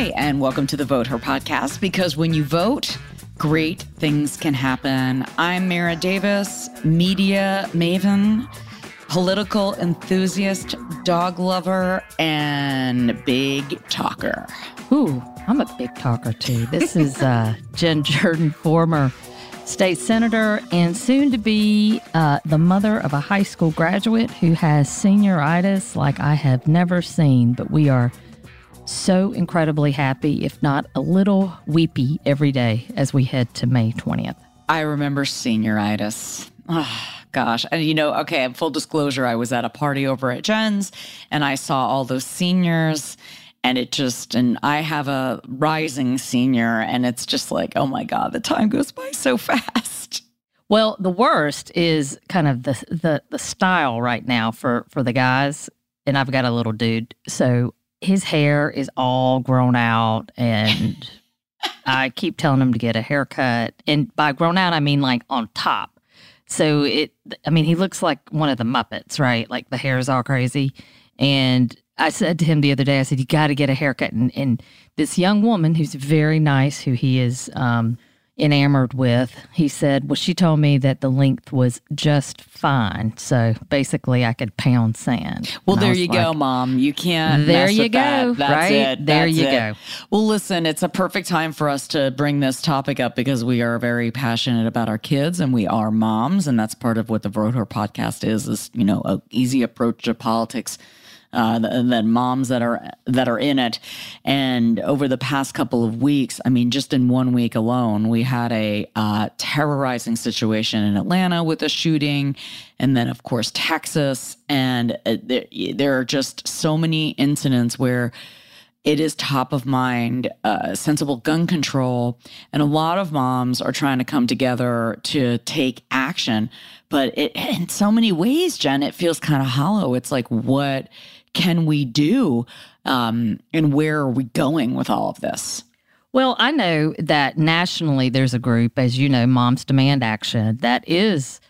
Hi, and welcome to the Vote Her podcast because when you vote, great things can happen. I'm Mara Davis, media maven, political enthusiast, dog lover, and big talker. Ooh, I'm a big talker too. This is uh, Jen Jordan, former state senator and soon to be uh, the mother of a high school graduate who has senioritis like I have never seen. But we are so incredibly happy, if not a little weepy, every day as we head to May 20th. I remember senioritis. Oh, gosh. And you know, okay, full disclosure, I was at a party over at Jen's and I saw all those seniors and it just and I have a rising senior and it's just like, oh my God, the time goes by so fast. Well, the worst is kind of the the the style right now for for the guys. And I've got a little dude. So his hair is all grown out and I keep telling him to get a haircut. And by grown out, I mean like on top. So it, I mean, he looks like one of the Muppets, right? Like the hair is all crazy. And I said to him the other day, I said, you got to get a haircut. And, and this young woman who's very nice, who he is, um, enamored with. He said, Well, she told me that the length was just fine. So basically, I could pound sand. Well, and there you like, go, mom. You can't. There you go. That. That's right? it. There That's you it. go. Well, listen, it's a perfect time for us to bring this topic up because we are very passionate about our kids and we are moms. And that's part of what the Her podcast is, is, you know, an easy approach to politics uh, that moms that are that are in it. And over the past couple of weeks, I mean, just in one week alone, we had a uh, terrorizing situation in Atlanta with a shooting, and then of course Texas, and uh, there, there are just so many incidents where it is top of mind, uh, sensible gun control. And a lot of moms are trying to come together to take action. But it, in so many ways, Jen, it feels kind of hollow. It's like, what can we do? Um, and where are we going with all of this? Well, I know that nationally there's a group, as you know, Moms Demand Action, that is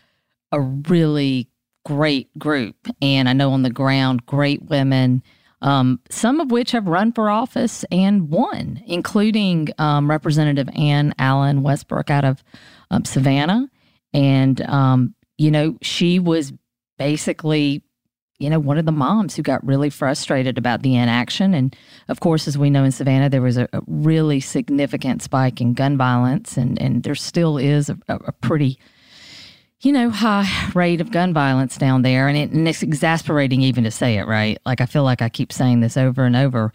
a really great group. And I know on the ground, great women, um, some of which have run for office and won, including um, Representative Anne Allen Westbrook out of um, Savannah. And, um, you know, she was basically you know, one of the moms who got really frustrated about the inaction. And of course, as we know in Savannah, there was a, a really significant spike in gun violence, and, and there still is a, a pretty, you know, high rate of gun violence down there. And, it, and it's exasperating even to say it, right? Like, I feel like I keep saying this over and over.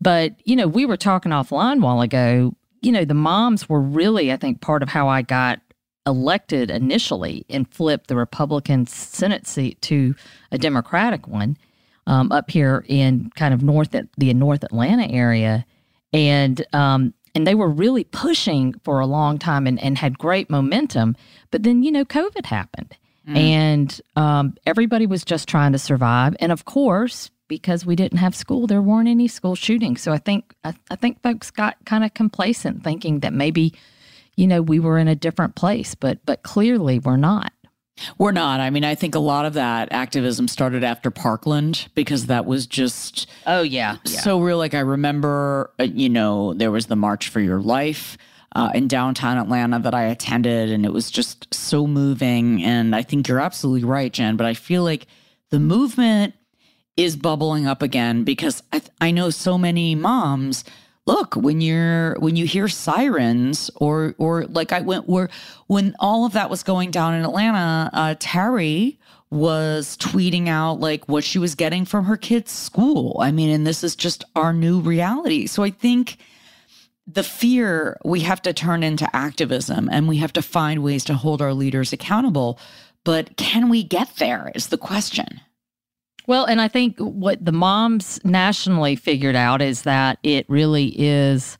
But, you know, we were talking offline a while ago. You know, the moms were really, I think, part of how I got elected initially and flipped the Republican Senate seat to a Democratic one um, up here in kind of north the North Atlanta area, and um, and they were really pushing for a long time and, and had great momentum. But then you know COVID happened, mm. and um, everybody was just trying to survive. And of course, because we didn't have school, there weren't any school shootings. So I think I, I think folks got kind of complacent, thinking that maybe you know, we were in a different place, but but clearly we're not. We're not. I mean, I think a lot of that activism started after Parkland because that was just oh yeah, yeah. so real. Like I remember, uh, you know, there was the March for Your Life uh, in downtown Atlanta that I attended, and it was just so moving. And I think you're absolutely right, Jen. But I feel like the movement is bubbling up again because I, I know so many moms look when you're when you hear sirens or or like I went where when all of that was going down in Atlanta, uh, Terry was tweeting out like what she was getting from her kids' school. I mean, and this is just our new reality. So I think the fear we have to turn into activism and we have to find ways to hold our leaders accountable. But can we get there is the question. Well, and I think what the moms nationally figured out is that it really is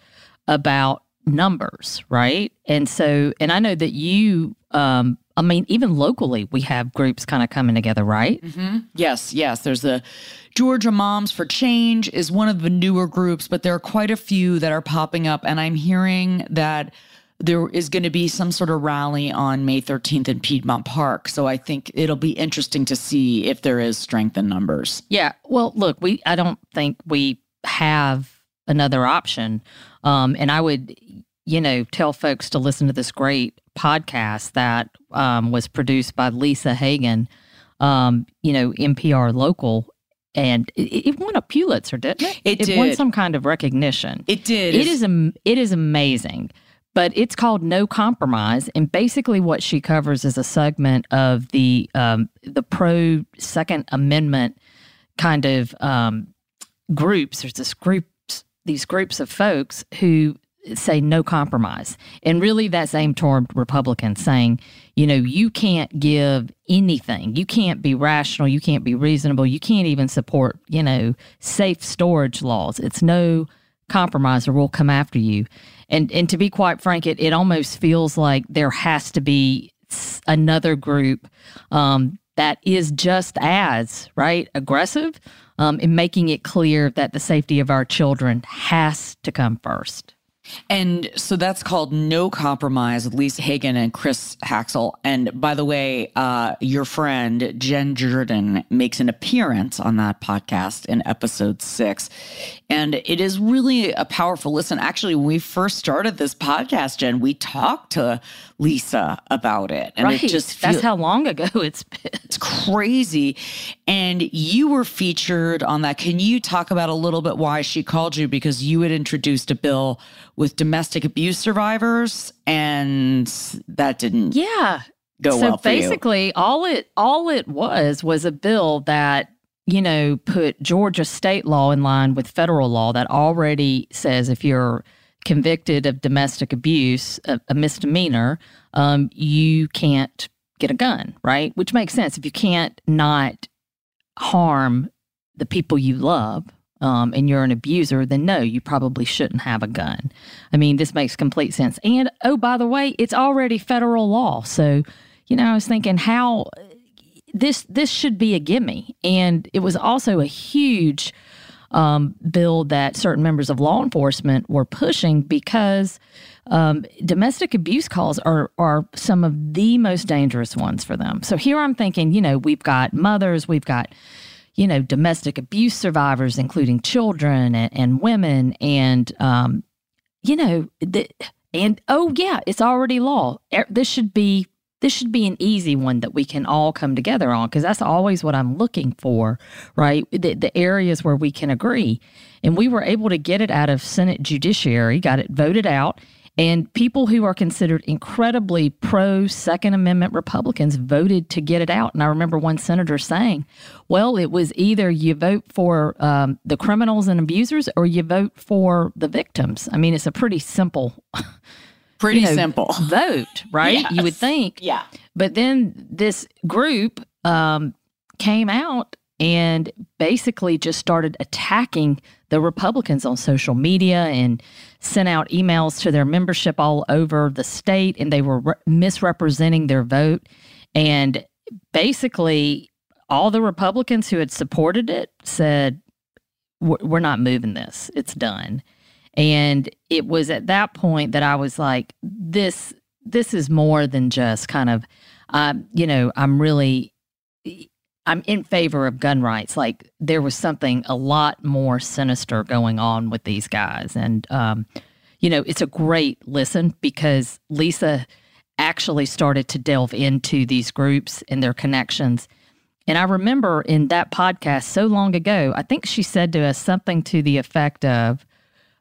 about numbers, right? And so, and I know that you, um, I mean, even locally, we have groups kind of coming together, right? Mm-hmm. Yes, yes. There's the Georgia Moms for Change is one of the newer groups, but there are quite a few that are popping up, and I'm hearing that there is going to be some sort of rally on May 13th in Piedmont Park. So I think it'll be interesting to see if there is strength in numbers. Yeah. Well, look, we I don't think we have another option. Um, and I would, you know, tell folks to listen to this great podcast that um, was produced by Lisa Hagen, um, you know, NPR local. And it, it won a Pulitzer, didn't it? It it did. won some kind of recognition. It did. It is it is amazing, but it's called No Compromise, and basically what she covers is a segment of the um, the pro Second Amendment kind of um, groups. There's this groups these groups of folks who say no compromise, and really that's aimed toward Republicans, saying you know you can't give anything, you can't be rational, you can't be reasonable, you can't even support you know safe storage laws. It's no compromise or we'll come after you. And and to be quite frank, it, it almost feels like there has to be another group um, that is just as right aggressive um, in making it clear that the safety of our children has to come first. And so that's called No Compromise with Lisa Hagen and Chris Haxel. And by the way, uh, your friend Jen Jordan makes an appearance on that podcast in episode six. And it is really a powerful listen. Actually, when we first started this podcast, Jen, we talked to Lisa about it. And right. it just That's how long ago it's been. it's crazy. And you were featured on that. Can you talk about a little bit why she called you? Because you had introduced a bill with domestic abuse survivors, and that didn't Yeah. go so well for you. basically all it all it was was a bill that you know put georgia state law in line with federal law that already says if you're convicted of domestic abuse a, a misdemeanor um, you can't get a gun right which makes sense if you can't not harm the people you love um, and you're an abuser, then no, you probably shouldn't have a gun. I mean, this makes complete sense. And oh, by the way, it's already federal law. So, you know, I was thinking how this this should be a gimme. And it was also a huge um, bill that certain members of law enforcement were pushing because um, domestic abuse calls are are some of the most dangerous ones for them. So here I'm thinking, you know, we've got mothers, we've got you know, domestic abuse survivors, including children and, and women, and um, you know, the, and oh yeah, it's already law. Er, This should be this should be an easy one that we can all come together on because that's always what I'm looking for, right? The, the areas where we can agree, and we were able to get it out of Senate Judiciary, got it voted out. And people who are considered incredibly pro Second Amendment Republicans voted to get it out. And I remember one senator saying, well, it was either you vote for um, the criminals and abusers or you vote for the victims. I mean, it's a pretty simple Pretty you know, simple. vote, right? You would think. Yeah. But then this group um, came out and basically just started attacking the Republicans on social media and sent out emails to their membership all over the state, and they were re- misrepresenting their vote. And basically, all the Republicans who had supported it said, "We're not moving this. It's done." And it was at that point that I was like, "This, this is more than just kind of, um, you know, I'm really." I'm in favor of gun rights. Like there was something a lot more sinister going on with these guys. And, um, you know, it's a great listen because Lisa actually started to delve into these groups and their connections. And I remember in that podcast so long ago, I think she said to us something to the effect of,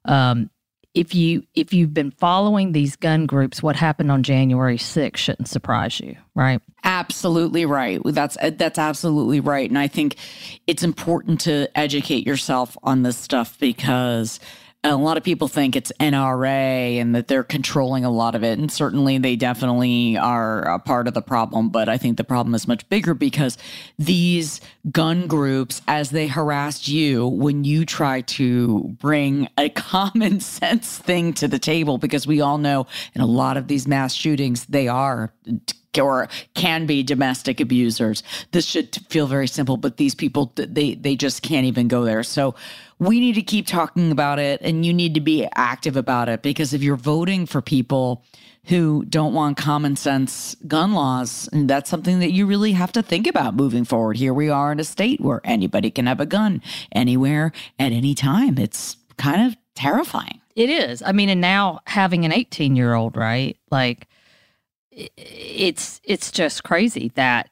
um, if you if you've been following these gun groups, what happened on January 6th shouldn't surprise you, right? Absolutely right. That's that's absolutely right. And I think it's important to educate yourself on this stuff because a lot of people think it's NRA and that they're controlling a lot of it. And certainly they definitely are a part of the problem. But I think the problem is much bigger because these gun groups, as they harassed you when you try to bring a common sense thing to the table, because we all know in a lot of these mass shootings, they are or can be domestic abusers. This should feel very simple, but these people they they just can't even go there. So we need to keep talking about it and you need to be active about it because if you're voting for people who don't want common sense gun laws, that's something that you really have to think about moving forward. Here we are in a state where anybody can have a gun anywhere at any time. It's kind of terrifying. It is. I mean, and now having an 18 year old, right? Like, it's it's just crazy that.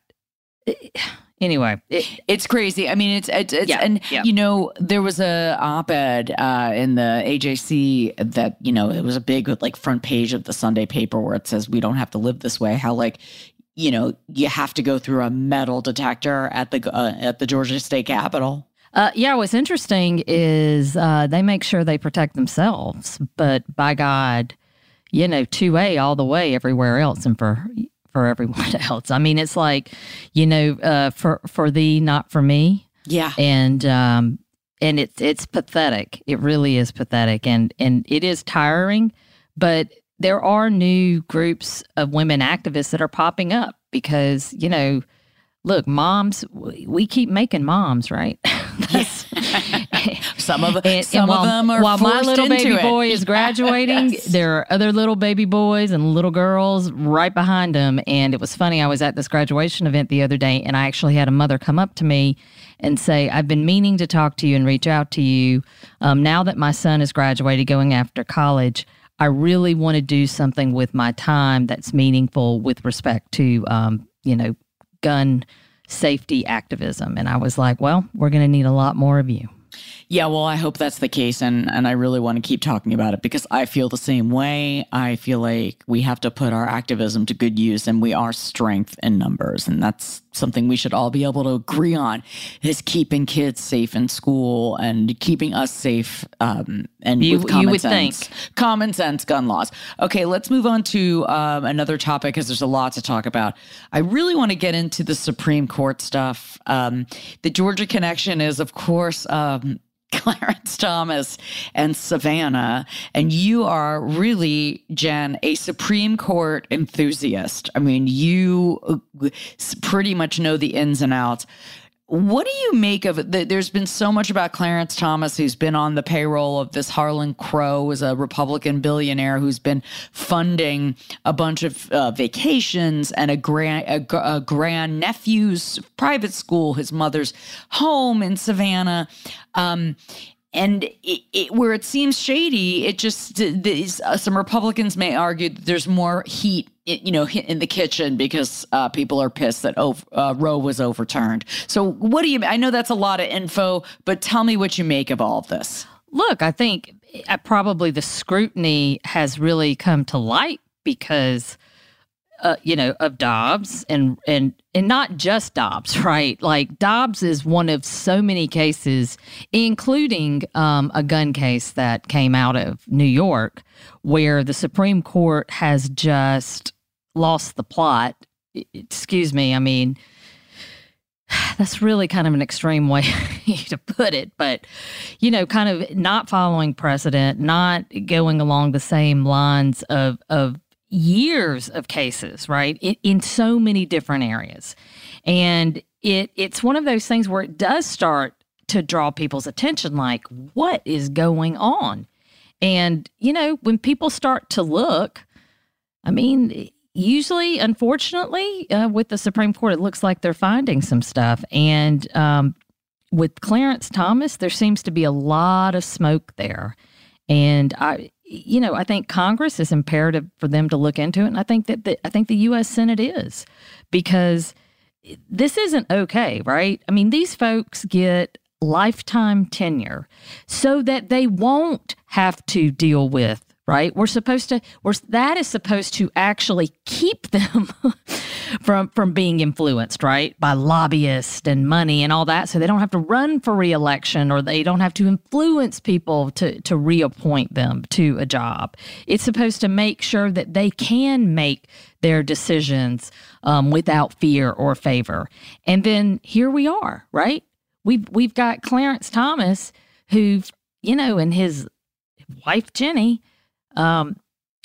Anyway, it, it's crazy. I mean, it's it's, it's yeah, and yeah. you know there was a op-ed uh, in the AJC that you know it was a big like front page of the Sunday paper where it says we don't have to live this way. How like you know you have to go through a metal detector at the uh, at the Georgia State Capitol. Uh, yeah, what's interesting is uh, they make sure they protect themselves, but by God, you know, two A all the way everywhere else, and for for everyone else. I mean, it's like, you know, uh, for for thee, not for me. Yeah, and um, and it's it's pathetic. It really is pathetic, and and it is tiring. But there are new groups of women activists that are popping up because you know look, moms, we keep making moms, right? some of and, some and while, of them are while my little baby it. boy is graduating. yes. There are other little baby boys and little girls right behind him. And it was funny. I was at this graduation event the other day, and I actually had a mother come up to me and say, "I've been meaning to talk to you and reach out to you. Um, now that my son is graduated, going after college." I really want to do something with my time that's meaningful with respect to, um, you know, gun safety activism. And I was like, well, we're going to need a lot more of you. Yeah, well, I hope that's the case. And, and I really want to keep talking about it because I feel the same way. I feel like we have to put our activism to good use and we are strength in numbers. And that's something we should all be able to agree on is keeping kids safe in school and keeping us safe um, and you, with common sense. think. Common sense gun laws. Okay, let's move on to um, another topic because there's a lot to talk about. I really want to get into the Supreme Court stuff. Um, the Georgia connection is, of course, um, Clarence Thomas and Savannah. And you are really, Jen, a Supreme Court enthusiast. I mean, you uh, pretty much know the ins and outs. What do you make of it? There's been so much about Clarence Thomas, who's been on the payroll of this Harlan Crow, who's a Republican billionaire who's been funding a bunch of uh, vacations and a grand a, a grand nephew's private school, his mother's home in Savannah. Um, and it, it, where it seems shady, it just these, uh, some Republicans may argue that there's more heat, you know, in the kitchen because uh, people are pissed that uh, Roe was overturned. So, what do you? I know that's a lot of info, but tell me what you make of all of this. Look, I think uh, probably the scrutiny has really come to light because uh, you know, of Dobbs and and and not just Dobbs, right? Like Dobbs is one of so many cases, including um, a gun case that came out of New York, where the Supreme Court has just lost the plot. Excuse me, I mean. That's really kind of an extreme way to put it, but you know, kind of not following precedent, not going along the same lines of of years of cases, right? In, in so many different areas. And it it's one of those things where it does start to draw people's attention like what is going on? And you know, when people start to look, I mean, usually unfortunately uh, with the Supreme Court it looks like they're finding some stuff and um, with Clarence Thomas there seems to be a lot of smoke there. And I you know, I think Congress is imperative for them to look into it, and I think that the, I think the U.S. Senate is because this isn't okay, right? I mean, these folks get lifetime tenure so that they won't have to deal with right? We're supposed to we're that is supposed to actually keep them from from being influenced right? By lobbyists and money and all that. So they don't have to run for reelection or they don't have to influence people to to reappoint them to a job. It's supposed to make sure that they can make their decisions um, without fear or favor. And then here we are right? We've we've got clarence thomas who you know and his wife Ginni um,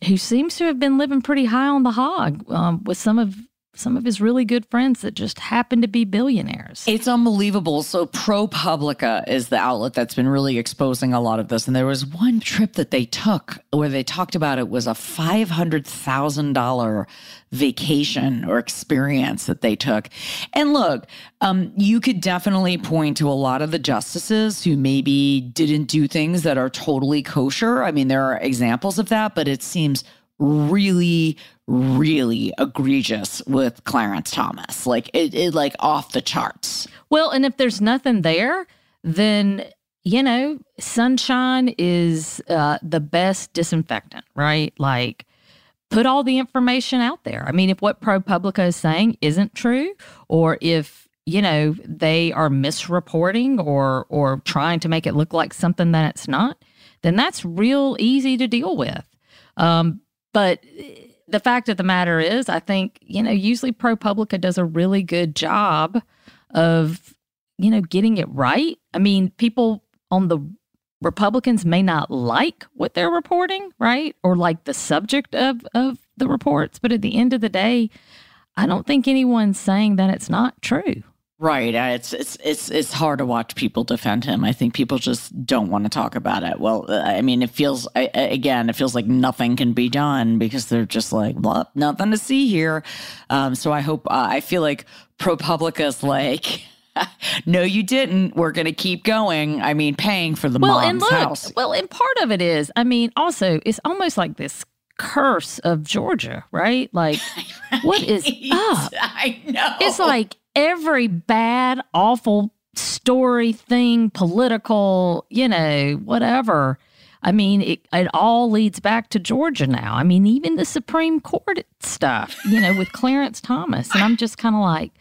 who seems to have been living pretty high on the hog um, with some of some of his really good friends that just happen to be billionaires. It's unbelievable. So ProPublica is the outlet that's been really exposing a lot of this. And there was one trip that they took where they talked about it was a $500,000 vacation or experience that they took. And look, um, you could definitely point to a lot of the justices who maybe didn't do things that are totally kosher. I mean, there are examples of that, but it seems really, really egregious with Clarence Thomas. Like it, it like off the charts. Well, and if there's nothing there, then you know, sunshine is uh, the best disinfectant, right? Like put all the information out there. I mean, if what ProPublica is saying isn't true, or if you know they are misreporting or or trying to make it look like something that it's not, then that's real easy to deal with. Um, but eh, the fact of the matter is, I think you know usually ProPublica does a really good job of you know getting it right. I mean, people on the Republicans may not like what they're reporting, right? Or like the subject of, of the reports. But at the end of the day, I don't think anyone's saying that it's not true. Right. Uh, it's it's it's it's hard to watch people defend him. I think people just don't want to talk about it. Well, uh, I mean, it feels again, it feels like nothing can be done because they're just like, well, nothing to see here. Um, so I hope uh, I feel like ProPublica's like no, you didn't. We're going to keep going. I mean, paying for the well, mom's and look, house. Well, and part of it is, I mean, also, it's almost like this curse of Georgia, right? Like, right. what is up? I know. It's like every bad, awful story, thing, political, you know, whatever. I mean, it, it all leads back to Georgia now. I mean, even the Supreme Court stuff, you know, with Clarence Thomas. And I'm just kind of like,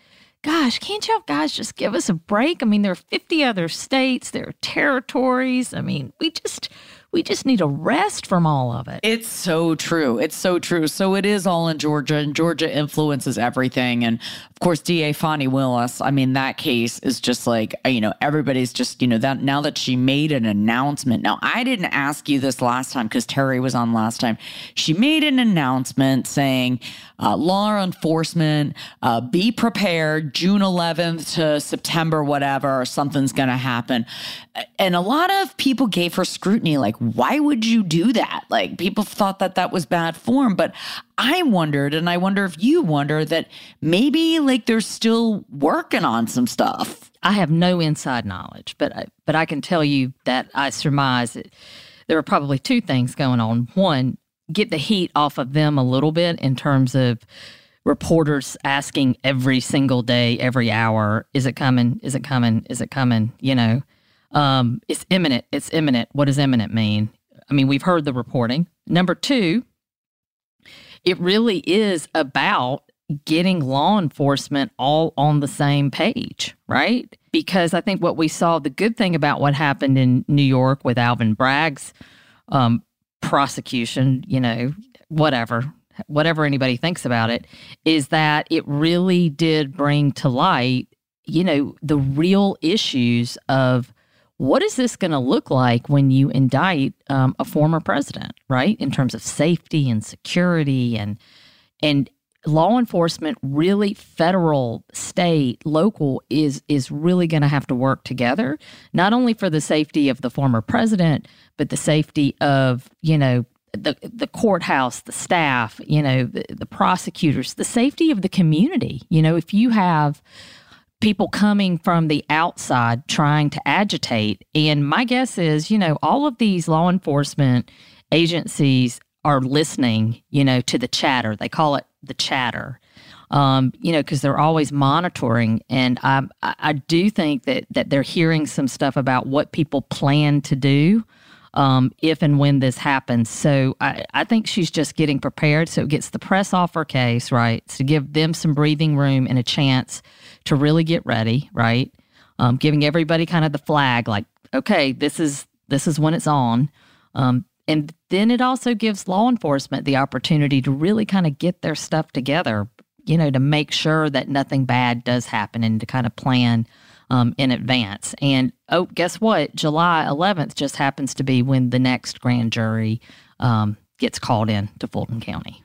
gosh, can't y'all guys just give us a break? I mean, there are 50 other states, there are territories. I mean, we just we just need a rest from all of it. It's so true. It's so true. So it is all in Georgia, and Georgia influences everything. And of course, DA Fani Willis, I mean, that case is just like, uh, you know, everybody's just, you know, that now that she made an announcement. Now, I didn't ask you this last time because Terry was on last time. She made an announcement saying, uh, law enforcement, uh, be prepared, June 11th to September, whatever, something's going to happen. And a lot of people gave her scrutiny, like, why would you do that? Like, people thought that that was bad form. But I wondered, and I wonder if you wonder that maybe like they're still working on some stuff. I have no inside knowledge, but I, but I can tell you that I surmise that there are probably two things going on. One, get the heat off of them a little bit in terms of reporters asking every single day, every hour, is it coming? Is it coming? Is it coming? You know, um, it's imminent. It's imminent. What does imminent mean? I mean, we've heard the reporting. Number two, it really is about getting law enforcement all on the same page, right? Because I think what we saw, the good thing about what happened in New York with Alvin Bragg's um, prosecution, you know, whatever, whatever anybody thinks about it, is that it really did bring to light, you know, the real issues of what is this going to look like when you indict um, a former president, right? In terms of safety and security and and law enforcement, really federal, state, local is is really going to have to work together, not only for the safety of the former president, but the safety of you know the the courthouse, the staff, you know, the, the prosecutors, the safety of the community. You know, if you have people coming from the outside trying to agitate. And my guess is, you know, all of these law enforcement agencies are listening, you know, to the chatter. They call it the chatter. Um, you know, because they're always monitoring, and I, I do think that that they're hearing some stuff about what people plan to do um, if and when this happens. So I, I think she's just getting prepared. So it gets the press off her case, right? To give them some breathing room and a chance to really get ready, right? Um, giving everybody kind of the flag, like, okay, this is this is when it's on. Um, and then it also gives law enforcement the opportunity to really kind of get their stuff together, you know, to make sure that nothing bad does happen and to kind of plan um, in advance. And oh, guess what? July 11th just happens to be when the next grand jury um, gets called in to Fulton County.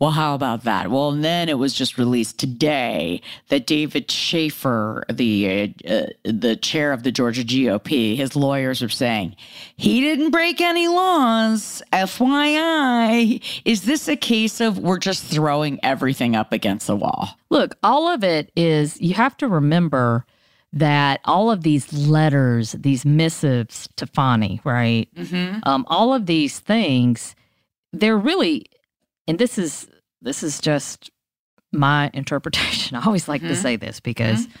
Well, how about that? Well, and then it was just released today that David Shafer, the uh, uh, the chair of the Georgia GOP, his lawyers are saying he didn't break any laws. FYI, is this a case of we're just throwing everything up against the wall? Look, all of it is you have to remember that all of these letters, these missives to Fani, right? Mm-hmm. Um, all of these things, they're really and this is this is just my interpretation. I always like mm-hmm. to say this because mm-hmm.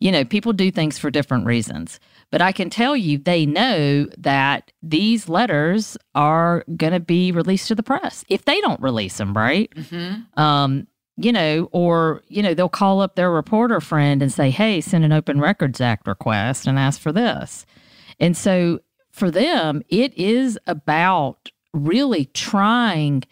you know, people do things for different reasons. But I can tell you they know that these letters are going to be released to the press if they don't release them, right? Mm-hmm. Um, you know, or, you know, they'll call up their reporter friend and say, hey, send an Open Records Act request and ask for this. And so for them, it is about really trying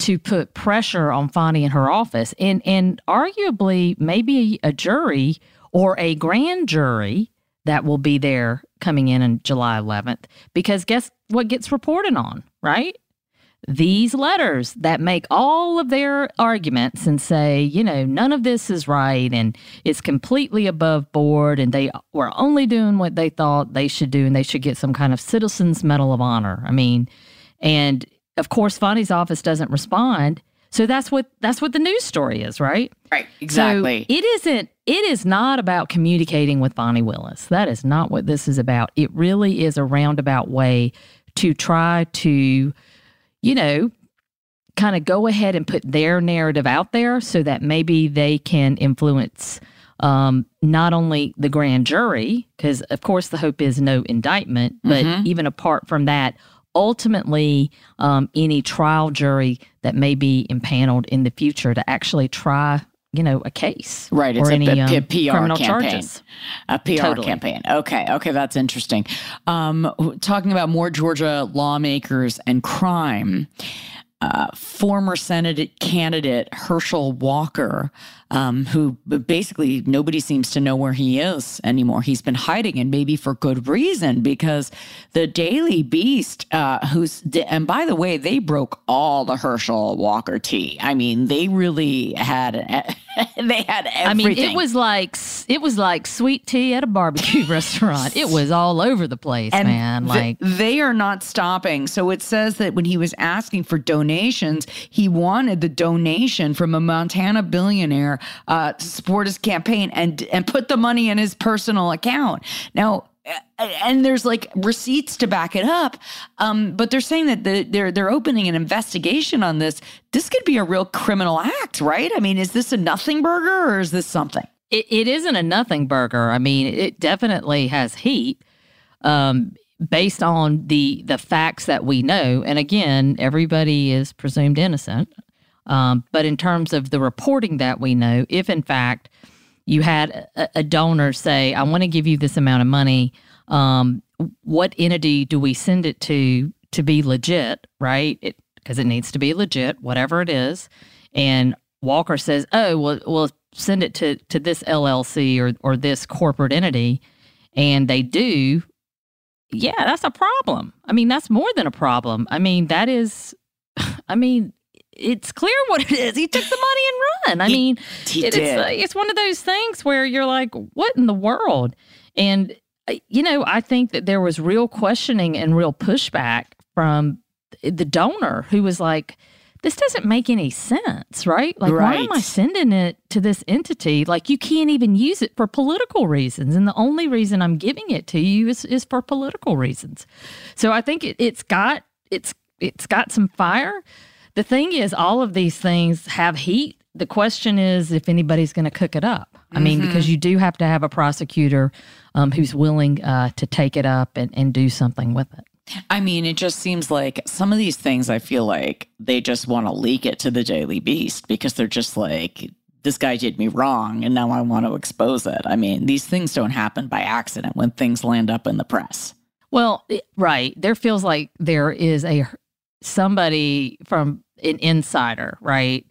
to put pressure on Fani and her office, and and arguably maybe a jury or a grand jury that will be there coming in on July 11th. Because guess what gets reported on, right? These letters that make all of their arguments and say, you know, none of this is right and it's completely above board and they were only doing what they thought they should do and they should get some kind of citizen's medal of honor. I mean, and of course, Fani's office doesn't respond. So that's what that's what the news story is, right? Right, exactly. So it isn't it is not about communicating with Fani Willis. That is not what this is about. It really is a roundabout way to try to, you know, kind of go ahead and put their narrative out there so that maybe they can influence um, not only the grand jury, because of course the hope is no indictment, but mm-hmm. even apart from that, ultimately um, any trial jury that may be impaneled in the future to actually try you know a case right it's or a, any, a, a um, PR criminal campaign charges. a PR totally. campaign okay okay that's interesting um, talking about more Georgia lawmakers and crime uh, former Senate candidate Herschel Walker um, who basically nobody seems to know where he is anymore. He's been hiding, and maybe for good reason, because the Daily Beast, uh, who's and by the way, they broke all the Herschel Walker tea. I mean, they really had they had everything. I mean, it was like it was like sweet tea at a barbecue restaurant. It was all over the place, and man. Like they are not stopping. So it says that when he was asking for donations, he wanted the donation from a Montana billionaire uh, to support his campaign and and put the money in his personal account. Now, and there's like receipts to back it up. Um, but they're saying that the, they're they're opening an investigation on this. This could be a real criminal act, right? I mean, is this a nothing burger or is this something? It, it isn't a nothing burger. I mean, it definitely has heat. Um, based on the the facts that we know, and again, everybody is presumed innocent. Um, but in terms of the reporting that we know, if in fact you had a, a donor say, I want to give you this amount of money, um, what entity do we send it to to be legit, right? Because it, it needs to be legit, whatever it is. And Walker says, oh, well, we'll send it to, to this LLC or, or this corporate entity. And they do. Yeah, that's a problem. I mean, that's more than a problem. I mean, that is, I mean, it's clear what it is. He took the money and run. I he, mean, he it, it's, like, it's one of those things where you're like, what in the world? And, uh, you know, I think that there was real questioning and real pushback from the donor who was like, this doesn't make any sense, right? Like, right. why am I sending it to this entity? Like, you can't even use it for political reasons. And the only reason I'm giving it to you is, is for political reasons. So I think it, it's got, it's, it's got some fire the thing is, all of these things have heat. The question is if anybody's going to cook it up. I mean, mm-hmm. because you do have to have a prosecutor um, who's willing uh, to take it up and, and do something with it. I mean, it just seems like some of these things I feel like they just want to leak it to the Daily Beast because they're just like, this guy did me wrong and now I want to expose it. I mean, these things don't happen by accident when things land up in the press. Well, right. There feels like there is a somebody from an insider, right?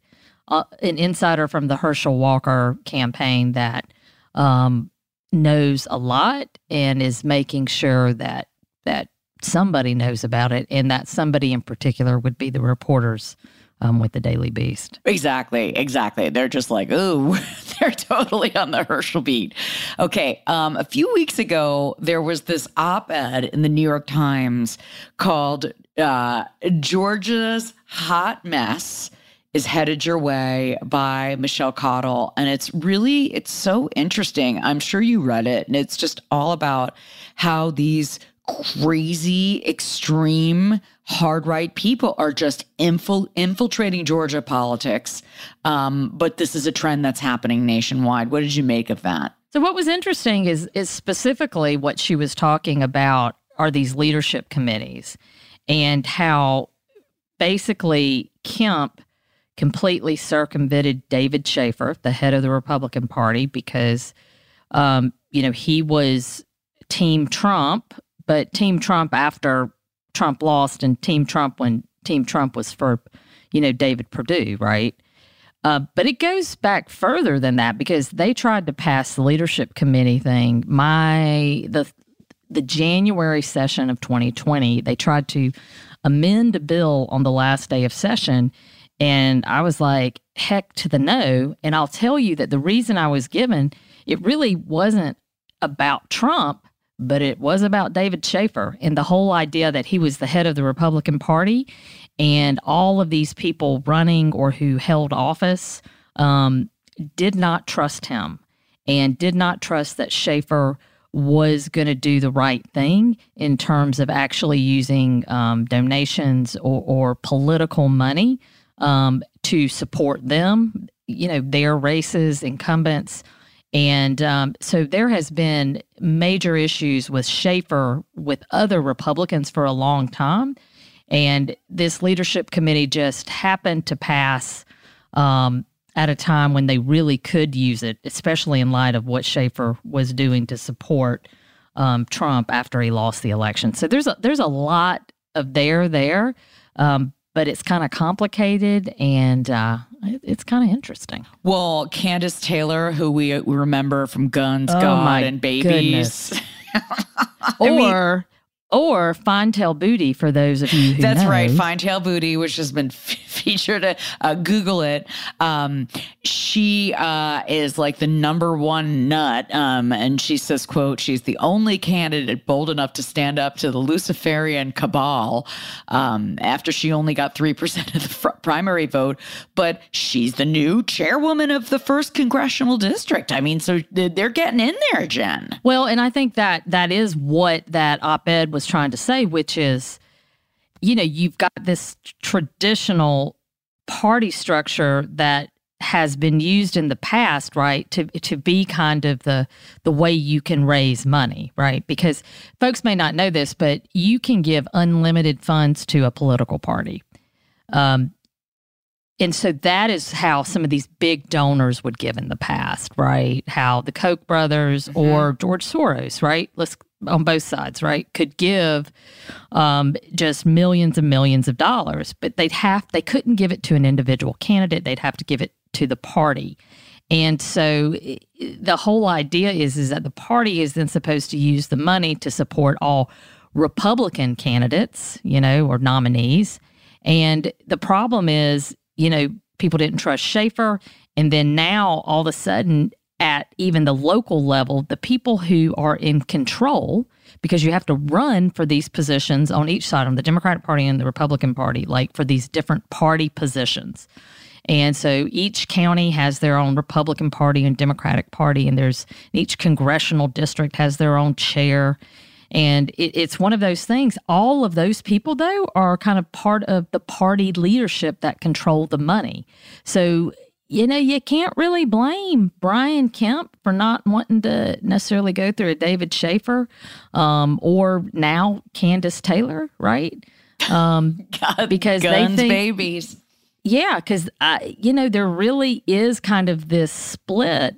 Uh, an insider from the Herschel Walker campaign that um, knows a lot and is making sure that that somebody knows about it, and that somebody in particular would be the reporters um, with the Daily Beast. Exactly, exactly. They're just like, ooh, they're totally on the Herschel beat. Okay, um, a few weeks ago, there was this op ed in the New York Times called uh, Georgia's Hot Mess is headed your way by Michelle Cottle. And it's really, it's so interesting. I'm sure you read it. And it's just all about how these crazy, extreme, hard right people are just infil- infiltrating Georgia politics. Um, but this is a trend that's happening nationwide. What did you make of that? So what was interesting is is specifically what she was talking about are these leadership committees and how basically Kemp completely circumvented David Shafer, the head of the Republican Party, because um, you know he was Team Trump but Team Trump after Trump lost and Team Trump when Team Trump was for, you know, David Perdue, right? Uh, but it goes back further than that because they tried to pass the leadership committee thing. My the the January session of 2020, they tried to amend a bill on the last day of session, and I was like, heck to the no. And I'll tell you that the reason I was given it really wasn't about Trump but it was about David Shafer and the whole idea that he was the head of the Republican Party and all of these people running or who held office um, did not trust him and did not trust that Shafer was going to do the right thing in terms of actually using um, donations or, or, political money um, to support them, you know, their races, incumbents. And um, so there has been major issues with Shafer with other Republicans for a long time. And this leadership committee just happened to pass um, at a time when they really could use it, especially in light of what Shafer was doing to support um, Trump after he lost the election. So there's a, there's a lot of there there. Um, but it's kind of complicated and uh, it's kind of interesting. Well, Kandiss Taylor, who we remember from Guns, oh God, and Babies. or mean, or Fine Tail Booty for those of you who That's know. right, Fine Tail Booty, which has been f- featured. Uh, Google it. Um, she uh, is like the number one nut, um, and she says, "quote She's the only candidate bold enough to stand up to the Luciferian cabal um, after she only got three percent of the fr- primary vote, but she's the new chairwoman of the first congressional district. I mean, so they're getting in there, Jen. Well, and I think that that is what that op-ed was trying to say, which is, you know, you've got this traditional party structure that has been used in the past, right, to to be kind of the the way you can raise money, right? Because folks may not know this, but you can give unlimited funds to a political party. Um, and so that is how some of these big donors would give in the past, right? How the Koch brothers mm-hmm. or George Soros, right? Let's on both sides, right? Could give um, just millions and millions of dollars, but they'd have they couldn't give it to an individual candidate. They'd have to give it to the party. And so the whole idea is is that the party is then supposed to use the money to support all Republican candidates, you know, or nominees. And the problem is you know, people didn't trust Shafer. And then now all of a sudden, at even the local level, the people who are in control, because you have to run for these positions on each side, on the Democratic Party and the Republican Party, like for these different party positions. And so each county has their own Republican Party and Democratic Party, and there's each congressional district has their own chair. And it, it's one of those things. All of those people, though, are kind of part of the party leadership that control the money. So, you know, you can't really blame Brian Kemp for not wanting to necessarily go through a David Shafer um, or now Kandiss Taylor, right? Um, God, because guns, they think, babies. Yeah, because you know there really is kind of this split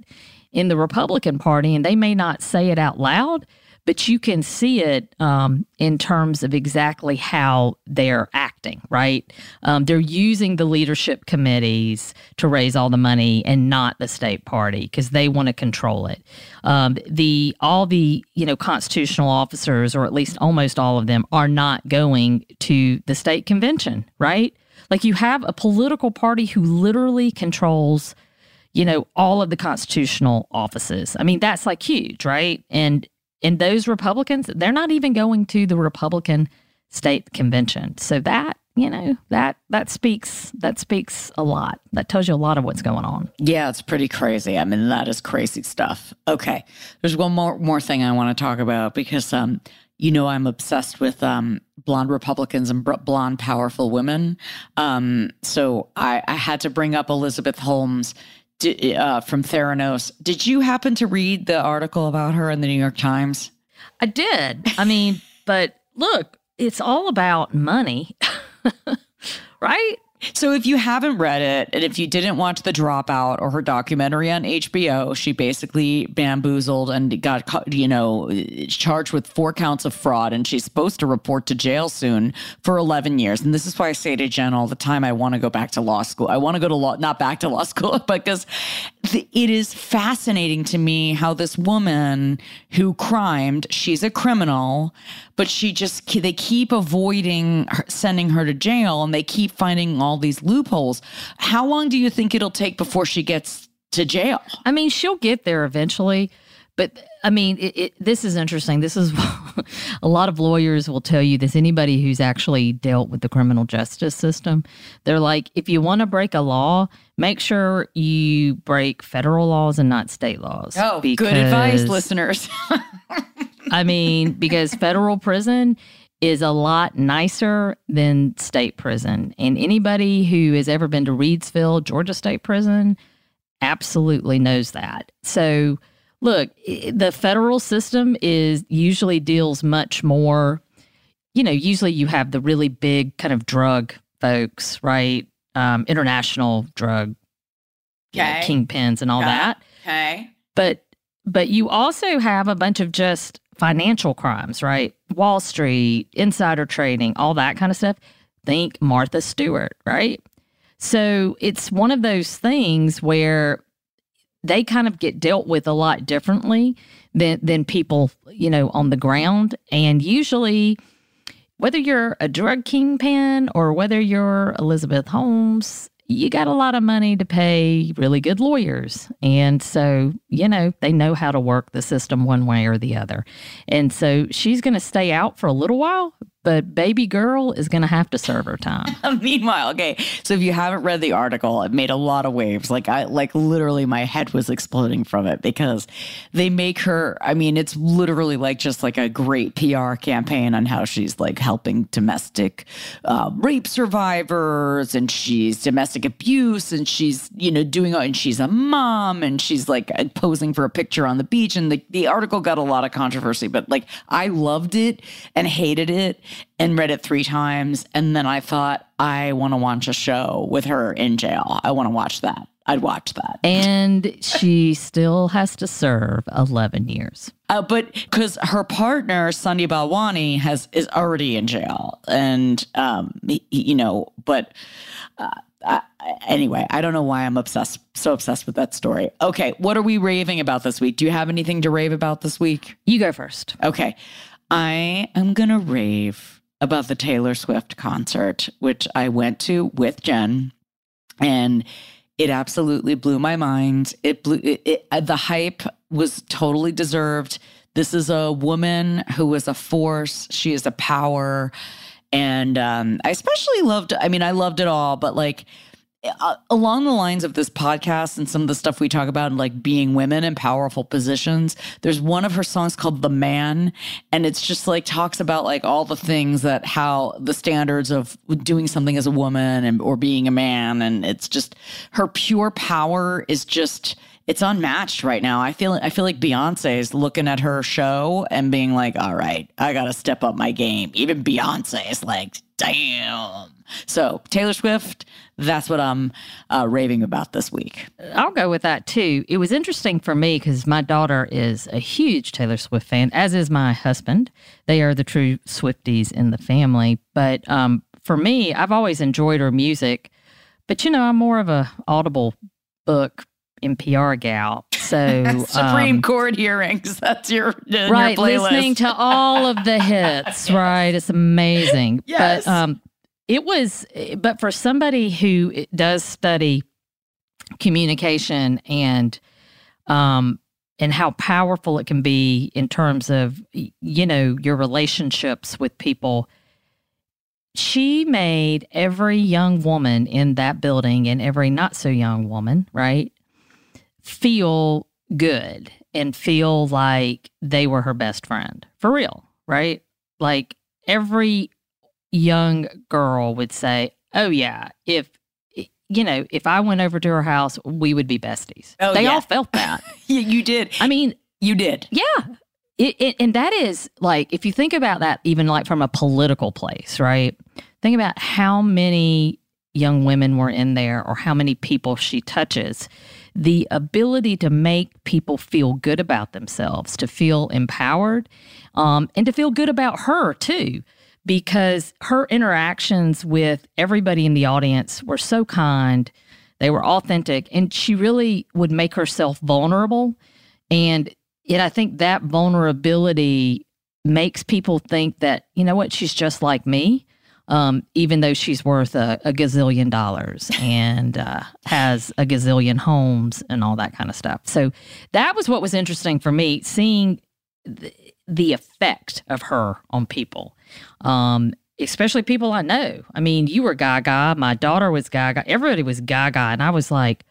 in the Republican Party, and they may not say it out loud, but you can see it um, in terms of exactly how they're acting, right? Um, they're using the leadership committees to raise all the money and not the state party because they want to control it. Um, the all the you know constitutional officers, or at least almost all of them, are not going to the state convention, right? Like you have a political party who literally controls you know, all of the constitutional offices. I mean, that's like huge, right? And and those Republicans, they're not even going to the Republican state convention. So that, you know, that that speaks that speaks a lot. That tells you a lot of what's going on. Yeah, it's pretty crazy. I mean, that is crazy stuff. Okay. There's one more more thing I want to talk about because um you know I'm obsessed with um, blonde Republicans and blonde powerful women. Um, so I, I, had to bring up Elizabeth Holmes uh, from Theranos. Did you happen to read the article about her in the New York Times? I did. I mean, but look, it's all about money, right? So if you haven't read it, and if you didn't watch The Dropout or her documentary on HBO, she basically bamboozled and got, you know, charged with four counts of fraud, and she's supposed to report to jail soon for 11 years. And this is why I say to Jen all the time, I want to go back to law school. I want to go to law, not back to law school, but because it is fascinating to me how this woman who crimed, she's a criminal, but she just they keep avoiding sending her to jail and they keep finding all these loopholes how long do you think it'll take before she gets to jail i mean she'll get there eventually but I mean, it, it, this is interesting. This is a lot of lawyers will tell you this. Anybody who's actually dealt with the criminal justice system, they're like, if you want to break a law, make sure you break federal laws and not state laws. Oh, good advice, listeners. I mean, because federal prison is a lot nicer than state prison. And anybody who has ever been to Reidsville, Georgia State Prison, absolutely knows that. So, look, the federal system is usually deals much more, you know, usually you have the really big kind of drug folks, right? Um, international drug okay. you know, kingpins and all that. Okay. But but you also have a bunch of just financial crimes, right? Wall Street, insider trading, all that kind of stuff. Think Martha Stewart, right? So it's one of those things where they kind of get dealt with a lot differently than than people, you know, on the ground. And usually whether you're a drug kingpin or whether you're Elizabeth Holmes, you got a lot of money to pay really good lawyers. And so, you know, they know how to work the system one way or the other. And so she's going to stay out for a little while, but baby girl is going to have to serve her time. Meanwhile, okay. So if you haven't read the article, it made a lot of waves. Like I like literally my head was exploding from it because they make her I mean, it's literally like just like a great PR campaign on how she's like helping domestic uh, rape survivors and she's domestic abuse and she's, you know, doing and she's a mom and she's like posing for a picture on the beach and the, the article got a lot of controversy, but like I loved it and hated it and read it three times. And then I thought, I want to watch a show with her in jail. I want to watch that. I'd watch that. And she still has to serve 11 years. Uh, but because her partner, Sunny Balwani, has is already in jail. And, um, you know, but uh, uh, anyway, I don't know why I'm obsessed, so obsessed with that story. Okay, what are we raving about this week? Do you have anything to rave about this week? You go first. Okay. I am going to rave about the Taylor Swift concert, which I went to with Jen. And it absolutely blew my mind. It blew it, it, uh, the hype was totally deserved. This is a woman who is a force. She is a power. And um, I especially loved, I mean, I loved it all, but like uh, along the lines of this podcast and some of the stuff we talk about, like being women in powerful positions, there's one of her songs called The Man. And it's just like talks about like all the things that how the standards of doing something as a woman and or being a man. And it's just her pure power is just it's unmatched right now. I feel I feel like Beyonce is looking at her show and being like, "All right, I got to step up my game." Even Beyonce is like, damn. So Taylor Swift, that's what I'm uh, raving about this week. I'll go with that too. It was interesting for me because my daughter is a huge Taylor Swift fan, as is my husband. They are the true Swifties in the family. But um, for me, I've always enjoyed her music. But you know, I'm more of a audible book NPR gal. So Supreme um, Court hearings. That's your right. Your listening to all of the hits. yes. Right. It's amazing. Yes. But um, it was. But for somebody who does study communication and um and how powerful it can be in terms of you know your relationships with people she made every young woman in that building and every not so young woman right feel good and feel like they were her best friend for real, right? Like every young girl would say, Oh, yeah, if, you know, if I went over to her house, we would be besties. Oh, they yeah. all felt that. you, you did. I mean, you did. Yeah. It, it, and that is like, if you think about that, even like from a political place, right? Think about how many young women were in there or how many people she touches the ability to make people feel good about themselves, to feel empowered, um, and to feel good about her too, because her interactions with everybody in the audience were so kind, they were authentic, and she really would make herself vulnerable. And yet, I think that vulnerability makes people think that, you know what, she's just like me um, even though she's worth a, a gazillion dollars and uh, has a gazillion homes and all that kind of stuff. So that was what was interesting for me, seeing the, the effect of her on people, um, especially people I know. I mean, you were Gaga, my daughter was Gaga, everybody was Gaga, and I was like,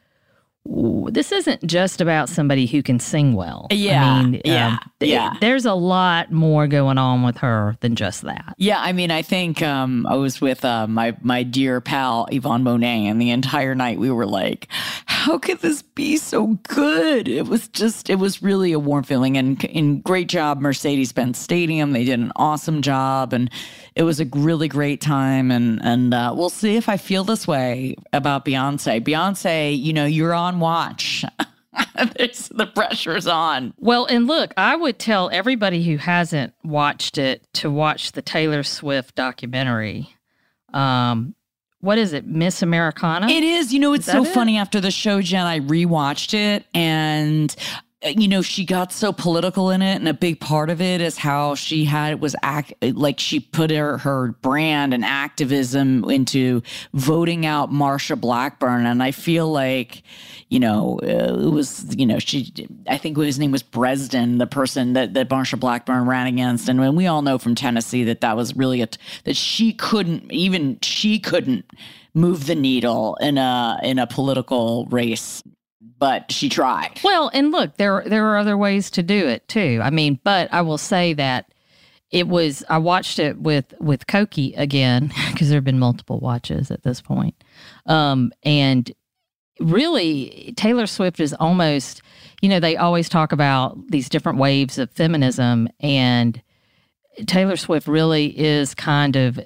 this isn't just about somebody who can sing well. Yeah. I mean, yeah. Um, yeah. there's a lot more going on with her than just that. Yeah. I mean, I think um, I was with uh, my, my dear pal, Yvonne Monet, and the entire night we were like, how could this be so good? It was just, it was really a warm feeling. And, and great job, Mercedes Benz Stadium. They did an awesome job. And it was a really great time. And, and uh, we'll see if I feel this way about Beyonce. Beyonce, you know, you're on watch. the pressure's on. Well, and look, I would tell everybody who hasn't watched it to watch the Taylor Swift documentary. Um, what is it, Miss Americana? It is. You know, it's so it? funny. After the show, Jen, I rewatched it and you know, she got so political in it, and a big part of it is how she had it was act like she put her her brand and activism into voting out Marsha Blackburn, and I feel like, you know, uh, it was you know she I think his name was Bredesen, the person that that Marsha Blackburn ran against, and when we all know from Tennessee that that was really a that she couldn't even she couldn't move the needle in a in a political race but she tried. Well, and look, there there are other ways to do it too. I mean, but I will say that it was I watched it with with Koki again because there have been multiple watches at this point. Um, and really Taylor Swift is almost, you know, they always talk about these different waves of feminism and Taylor Swift really is kind of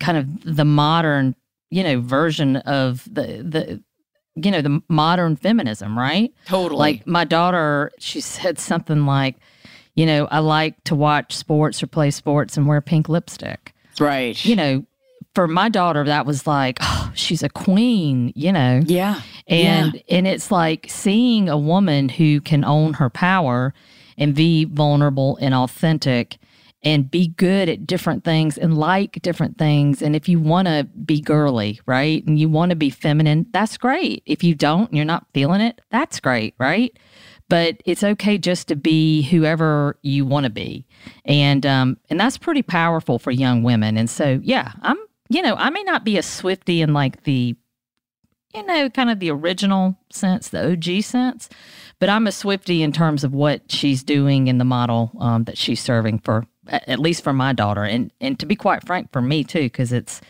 kind of the modern, you know, version of the the you know, the modern feminism, right? Totally. Like my daughter, she said something like, you know, I like to watch sports or play sports and wear pink lipstick. Right. You know, for my daughter, that was like, oh, she's a queen, you know? Yeah. And yeah. and it's like seeing a woman who can own her power and be vulnerable and authentic and be good at different things and like different things. And if you want to be girly, right? And you want to be feminine, that's great. If you don't, you're not feeling it, that's great, right? But it's okay just to be whoever you want to be. And um and that's pretty powerful for young women. And so yeah, I'm you know, I may not be a Swifty in like the you know, kind of the original sense, the OG sense, but I'm a Swifty in terms of what she's doing in the model um, that she's serving for at least for my daughter, and and to be quite frank, for me too, because it's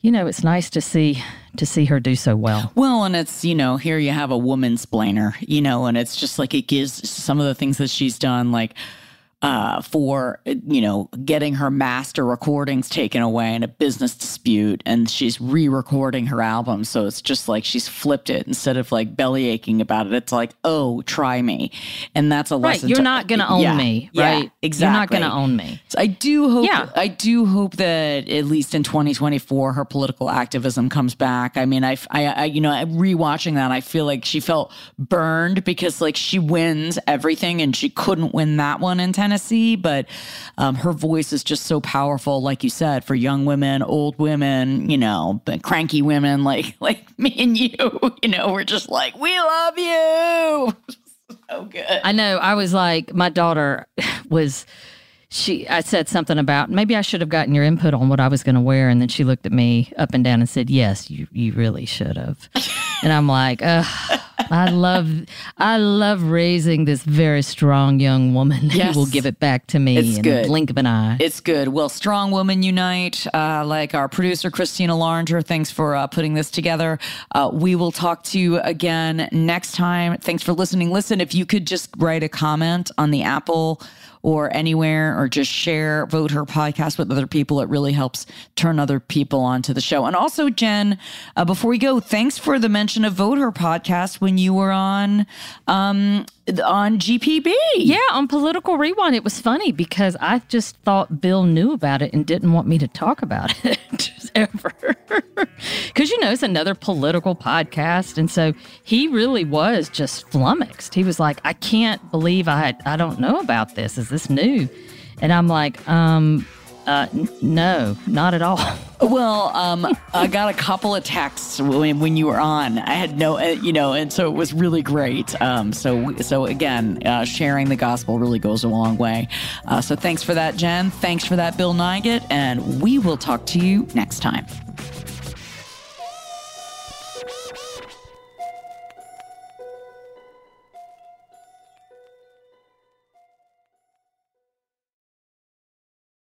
you know it's nice to see to see her do so well. Well, and it's you know here you have a woman's splainer, you know, and it's just like it gives some of the things that she's done, like uh, for you know getting her master recordings taken away in a business dispute, and she's re-recording her album. So it's just like she's flipped it instead of like belly aching about it. It's like, oh, try me, and that's a Right. lesson. Right, you're to- not going to own Yeah, me, yeah, right? exactly. You're not going to own me. So I do hope. Yeah. I do hope that at least in 2024, her political activism comes back. I mean, I, I, I, you know, rewatching that, I feel like she felt burned because like she wins everything and she couldn't win that one in Tennessee. But um, her voice is just so powerful, like you said, for young women, old women, you know, but cranky women like like me and you. You know, we're just like, we love you. so good. I know. I was like, my daughter was. She, I said something about maybe I should have gotten your input on what I was going to wear, and then she looked at me up and down and said, "Yes, you, you really should have." and I'm like, Ugh, I love, I love raising this very strong young woman Yes. who will give it back to me It's in good. the blink of an eye. It's good. Well, Strong Women Unite, uh, like our producer, Christina Larnger. Thanks for uh, putting this together. Uh, we will talk to you again next time. Thanks for listening. Listen, if you could just write a comment on the Apple or anywhere or just share Vote Her podcast with other people, it really helps turn other people onto the show. And also, Jen, uh, before we go, thanks for the mention of Vote Her podcast when you were on um, on GPB. Yeah, on Political Rewind, it was funny because I just thought Bill knew about it and didn't want me to talk about it ever. Because, you know, it's another political podcast. And so he really was just flummoxed. He was like, I can't believe I, I don't know about this. Is this new? And I'm like, um, uh, n- no, not at all. Well, um, I got a couple of texts when, when you were on. I had no, uh, you know, and so it was really great. Um, so, so again, uh, sharing the gospel really goes a long way. Uh, so thanks for that, Jen. Thanks for that, Bill Nigut, and we will talk to you next time.